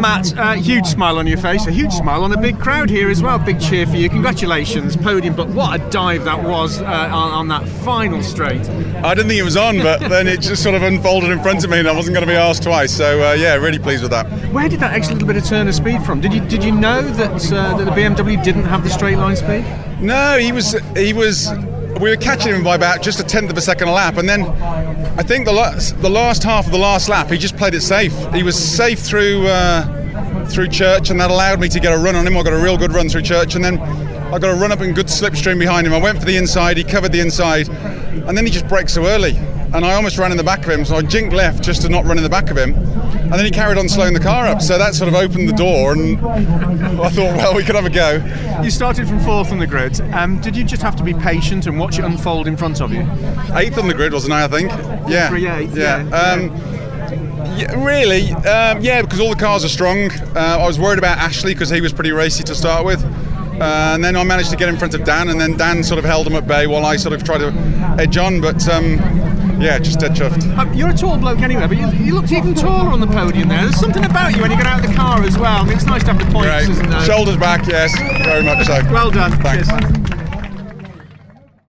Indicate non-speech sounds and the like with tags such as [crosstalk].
Matt, uh, huge smile on your face, a huge smile on a big crowd here as well. Big cheer for you. Congratulations, podium. But what a dive that was uh, on, on, that final straight. I didn't think it was on, but [laughs] then it just sort of unfolded in front of me, and I wasn't going to be asked twice. So uh, yeah, really pleased with that. Where did that extra little bit of turn of speed from? Did you did you know that uh, that the BMW didn't have the straight line speed? No, he was he was we were catching him by about just a tenth of a second a lap, and then I think the last, the last half of the last lap he just played it safe. He was safe through uh, through Church, and that allowed me to get a run on him. I got a real good run through Church, and then I got a run up in good slipstream behind him. I went for the inside, he covered the inside, and then he just braked so early and I almost ran in the back of him, so I jinked left just to not run in the back of him. And then he carried on slowing the car up, so that sort of opened the door, and [laughs] I thought, well, we could have a go. You started from fourth on the grid. Um, did you just have to be patient and watch it unfold in front of you? Eighth on the grid, wasn't I? I think. Yeah. Three eighth. Yeah. yeah. Um, yeah, really, um, yeah, because all the cars are strong. Uh, I was worried about Ashley because he was pretty racy to start with. Uh, and then I managed to get in front of Dan, and then Dan sort of held him at bay while I sort of tried to edge on. But um, yeah, just dead chuffed. Um, you're a tall bloke anyway, but you, you, looked even taller on the podium there. There's something about you when you get out of the car as well. I mean, it's nice to have the points, right. isn't there? Shoulders back, yes, very much so. Well done. Thanks. Cheers.